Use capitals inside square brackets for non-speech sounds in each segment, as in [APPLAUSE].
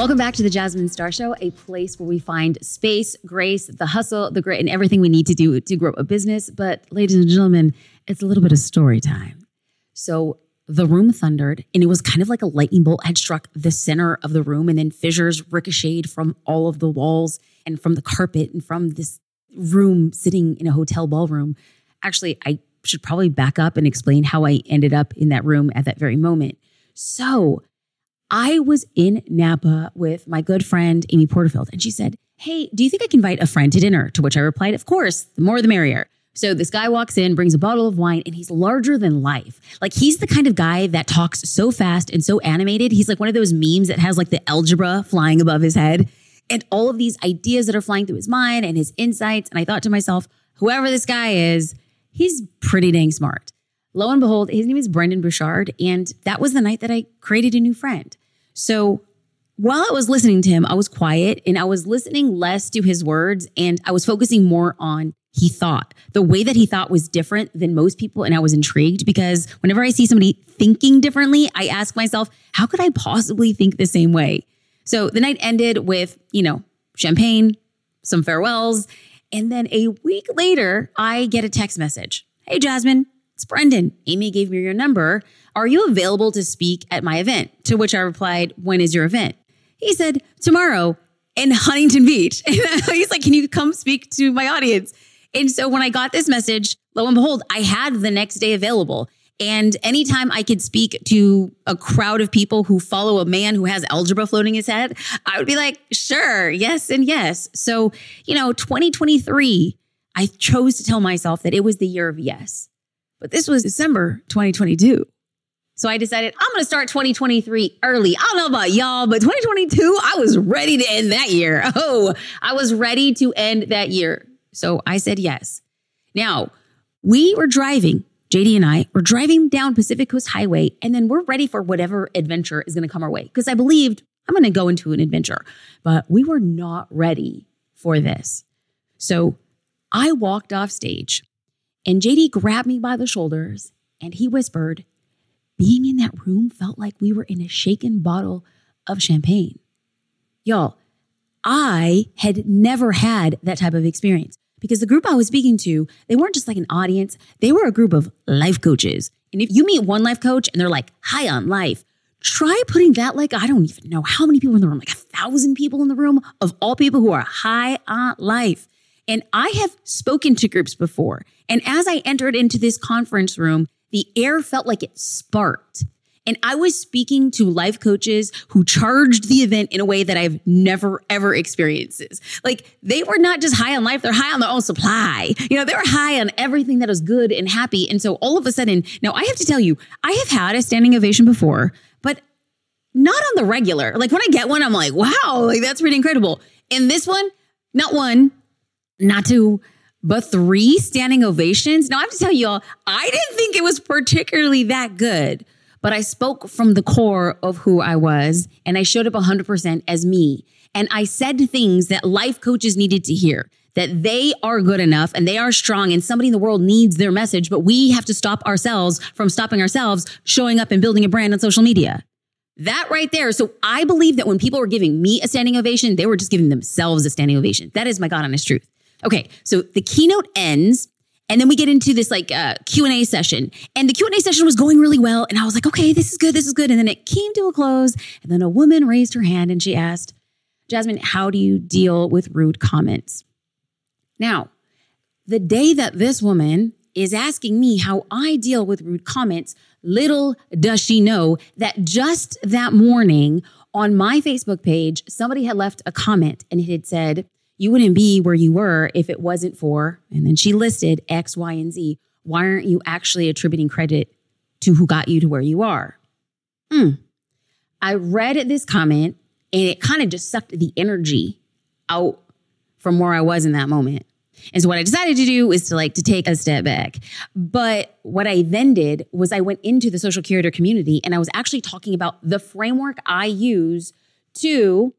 Welcome back to the Jasmine Star Show, a place where we find space, grace, the hustle, the grit, and everything we need to do to grow a business. But, ladies and gentlemen, it's a little bit of story time. So, the room thundered, and it was kind of like a lightning bolt had struck the center of the room, and then fissures ricocheted from all of the walls and from the carpet and from this room sitting in a hotel ballroom. Actually, I should probably back up and explain how I ended up in that room at that very moment. So, I was in Napa with my good friend, Amy Porterfield, and she said, Hey, do you think I can invite a friend to dinner? To which I replied, Of course, the more the merrier. So this guy walks in, brings a bottle of wine, and he's larger than life. Like he's the kind of guy that talks so fast and so animated. He's like one of those memes that has like the algebra flying above his head and all of these ideas that are flying through his mind and his insights. And I thought to myself, whoever this guy is, he's pretty dang smart. Lo and behold, his name is Brendon Burchard. And that was the night that I created a new friend. So while I was listening to him, I was quiet and I was listening less to his words and I was focusing more on he thought. The way that he thought was different than most people. And I was intrigued because whenever I see somebody thinking differently, I ask myself, how could I possibly think the same way? So the night ended with, you know, champagne, some farewells. And then a week later, I get a text message. Hey, Jasmine, it's Brendon. Amy gave me your number. Are you available to speak at my event? To which I replied, When is your event? He said, Tomorrow in Huntington Beach. And [LAUGHS] he's like, Can you come speak to my audience? And so when I got this message, lo and behold, I had the next day available. And anytime I could speak to a crowd of people who follow a man who has algebra floating his head, I would be like, sure, yes, and yes. So, you know, 2023, I chose to tell myself that it was the year of yes. But this was December 2022. So I decided I'm going to start 2023 early. I don't know about y'all, but 2022, I was ready to end that year. [LAUGHS] Oh, I was ready to end that year. So I said yes. Now, we were driving, JD and I were driving down Pacific Coast Highway, and then we're ready for whatever adventure is going to come our way because I believed I'm going to go into an adventure, but we were not ready for this. So I walked off stage, and JD grabbed me by the shoulders and he whispered, being in that room felt like we were in a shaken bottle of champagne. Y'all, I had never had that type of experience because the group I was speaking to, they weren't just like an audience, they were a group of life coaches. And if you meet one life coach and they're like high on life, try putting that like, I don't even know how many people in the room, like a thousand people in the room of all people who are high on life. And I have spoken to groups before. And as I entered into this conference room, the air felt like it sparked. And I was speaking to life coaches who charged the event in a way that I've never ever experienced. Like they were not just high on life, they're high on their own supply. You know, they were high on everything that is good and happy. And so all of a sudden, now I have to tell you, I have had a standing ovation before, but not on the regular. Like when I get one, I'm like, wow, like that's pretty incredible. And this one, not one, not two, but three standing ovations. Now I have to tell you all, I didn't think it was particularly that good, but I spoke from the core of who I was and I showed up 100% as me. And I said things that life coaches needed to hear that they are good enough and they are strong and somebody in the world needs their message, but we have to stop ourselves from stopping ourselves showing up and building a brand on social media. That right there. So I believe that when people were giving me a standing ovation, they were just giving themselves a standing ovation. That is my God honest truth. Okay, so the keynote ends and then we get into this like uh, q&a session. And the q&a session was going really well and i was like okay this is good this is good. And then it came to a close and then a woman raised her hand and she asked jasmine how do you deal with rude comments? Now the day that this woman is asking me how i deal with rude comments little does she know that just that morning on my facebook page somebody had left a comment and it had said you wouldn't be where you were if it wasn't for, and then she listed X, Y, and Z. Why aren't you actually attributing credit to who got you to where you are? Hmm. I read this comment and it kind of just sucked the energy out from where I was in that moment. And so what I decided to do is to like to take a step back. But what I then did was I went into the social curator community and I was actually talking about the framework I use to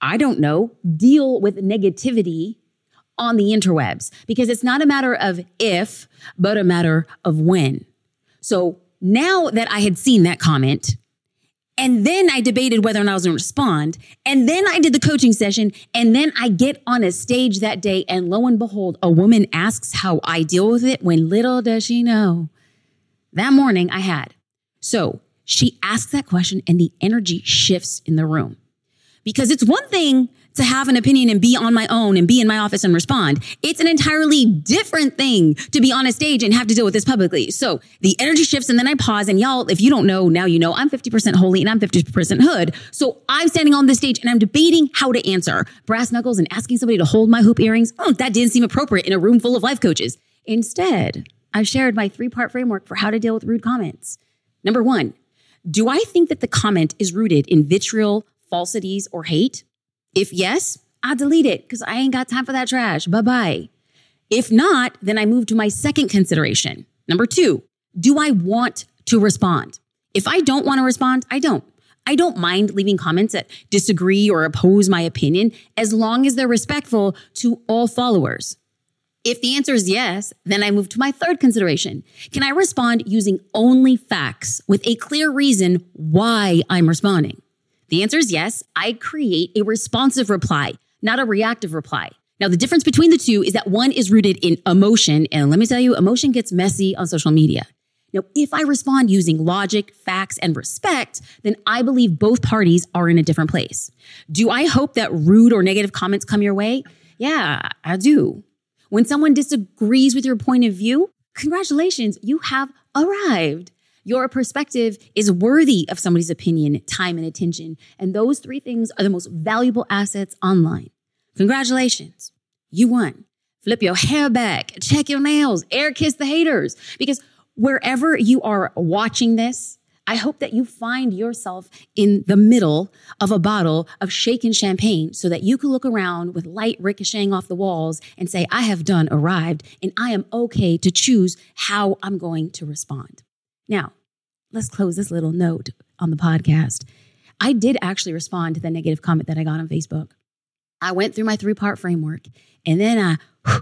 I don't know, deal with negativity on the interwebs because it's not a matter of if, but a matter of when. So now that I had seen that comment, And then I debated whether or not I was going to respond. And then I did the coaching session. And then I get on a stage that day. And lo and behold, a woman asks how I deal with it when little does she know. That morning I had. So she asks that question and the energy shifts in the room. Because it's one thing to have an opinion and be on my own and be in my office and respond. It's an entirely different thing to be on a stage and have to deal with this publicly. So the energy shifts and then I pause and y'all, if you don't know, now you know I'm 50% holy and I'm 50% hood. So I'm standing on the stage and I'm debating how to answer brass knuckles and asking somebody to hold my hoop earrings. Oh, that didn't seem appropriate in a room full of life coaches. Instead, I've shared my three part framework for how to deal with rude comments. Number one, do I think that the comment is rooted in vitriol, falsities, or hate? If yes, I delete it because I ain't got time for that trash. Bye bye. If not, then I move to my second consideration. Number two, do I want to respond? If I don't want to respond, I don't. I don't mind leaving comments that disagree or oppose my opinion as long as they're respectful to all followers. If the answer is yes, then I move to my third consideration. Can I respond using only facts with a clear reason why I'm responding? The answer is yes. I create a responsive reply, not a reactive reply. Now, the difference between the two is that one is rooted in emotion. And let me tell you, emotion gets messy on social media. Now, if I respond using logic, facts, and respect, then I believe both parties are in a different place. Do I hope that rude or negative comments come your way? Yeah, I do. When someone disagrees with your point of view, congratulations, you have arrived. Your perspective is worthy of somebody's opinion, time, and attention. And those three things are the most valuable assets online. Congratulations. You won. Flip your hair back, check your nails, air kiss the haters. Because wherever you are watching this, I hope that you find yourself in the middle of a bottle of shaken champagne so that you can look around with light ricocheting off the walls and say, I have done arrived and I am okay to choose how I'm going to respond. Now, let's close this little note on the podcast. I did actually respond to the negative comment that I got on Facebook. I went through my three part framework and then I,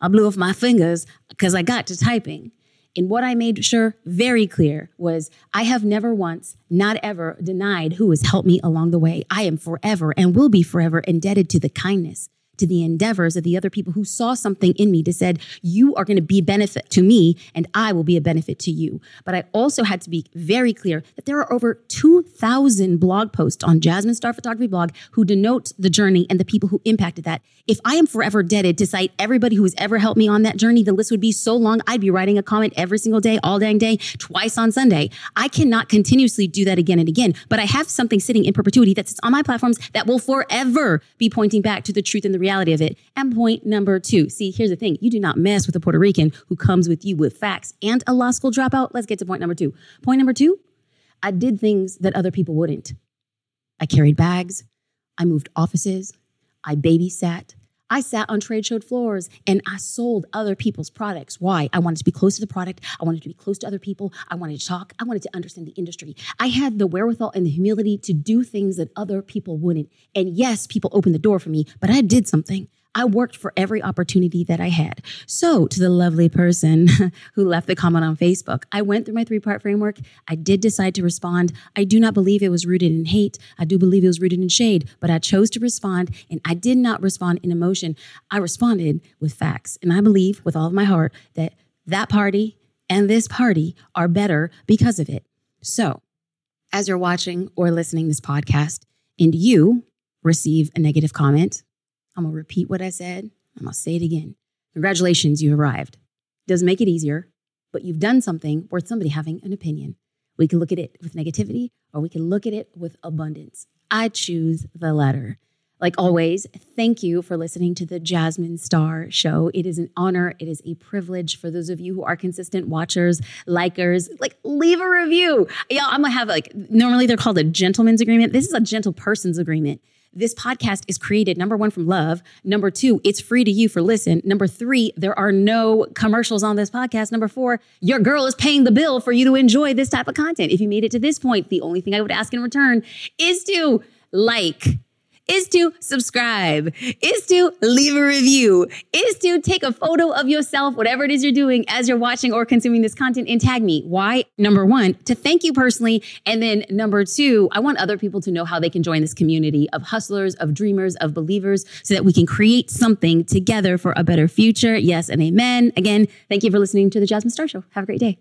I blew off my fingers because I got to typing. And what I made sure very clear was I have never once, not ever, denied who has helped me along the way. I am forever and will be forever indebted to the kindness, to the endeavors of the other people who saw something in me to said, you are going to be a benefit to me and I will be a benefit to you. But I also had to be very clear that there are over 2,000 blog posts on Jasmine Star Photography blog who denote the journey and the people who impacted that. If I am forever indebted to cite everybody who has ever helped me on that journey, the list would be so long. I'd be writing a comment every single day, all dang day, twice on Sunday. I cannot continuously do that again and again, but I have something sitting in perpetuity that sits on my platforms that will forever be pointing back to the truth and the reality of it. And point number two. See, here's the thing. You do not mess with a Puerto Rican who comes with you with facts and a law school dropout. Let's get to point number two. Point number two, I did things that other people wouldn't. I carried bags. I moved offices. I babysat. I sat on trade show floors and I sold other people's products. Why? I wanted to be close to the product. I wanted to be close to other people. I wanted to talk. I wanted to understand the industry. I had the wherewithal and the humility to do things that other people wouldn't. And yes, people opened the door for me, but I did something. I worked for every opportunity that I had. So, to the lovely person [LAUGHS] who left the comment on Facebook, I went through my three part framework. I did decide to respond. I do not believe it was rooted in hate. I do believe it was rooted in shade, but I chose to respond and I did not respond in emotion. I responded with facts. And I believe with all of my heart that that party and this party are better because of it. So, as you're watching or listening this podcast and you receive a negative comment, I'm going to repeat what I said. I'm going to say it again. Congratulations, you arrived. Doesn't make it easier, but you've done something worth somebody having an opinion. We can look at it with negativity or we can look at it with abundance. I choose the latter. Like always, thank you for listening to the Jasmine Star Show. It is an honor. It is a privilege for those of you who are consistent watchers, likers. Like, leave a review. Y'all, I'm gonna have like normally they're called a gentleman's agreement. This is a gentle person's agreement. This podcast is created, number one, from love. Number two, it's free to you for listen. Number three, there are no commercials on this podcast. Number four, your girl is paying the bill for you to enjoy this type of content. If you made it to this point, the only thing I would ask in return is to like, is to subscribe, is to leave a review, is to take a photo of yourself, whatever it is you're doing as you're watching or consuming this content and tag me. Why? Number one, to thank you personally. And then number two, I want other people to know how they can join this community of hustlers, of dreamers, of believers so that we can create something together for a better future. Yes and amen. Again, thank you for listening to the Jasmine Star Show. Have a great day.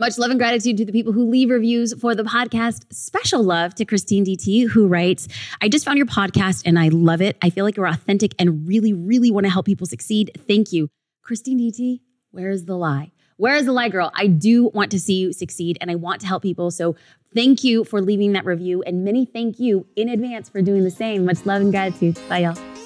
Much love and gratitude to the people who leave reviews for the podcast. Special love to Christine DT, who writes, I just found your podcast and I love it. I feel like you're authentic and really, really want to help people succeed. Thank you. Christine DT, where is the lie? Where is the lie, girl? I do want to see you succeed and I want to help people. So thank you for leaving that review and many thank you in advance for doing the same. Much love and gratitude. Bye, y'all.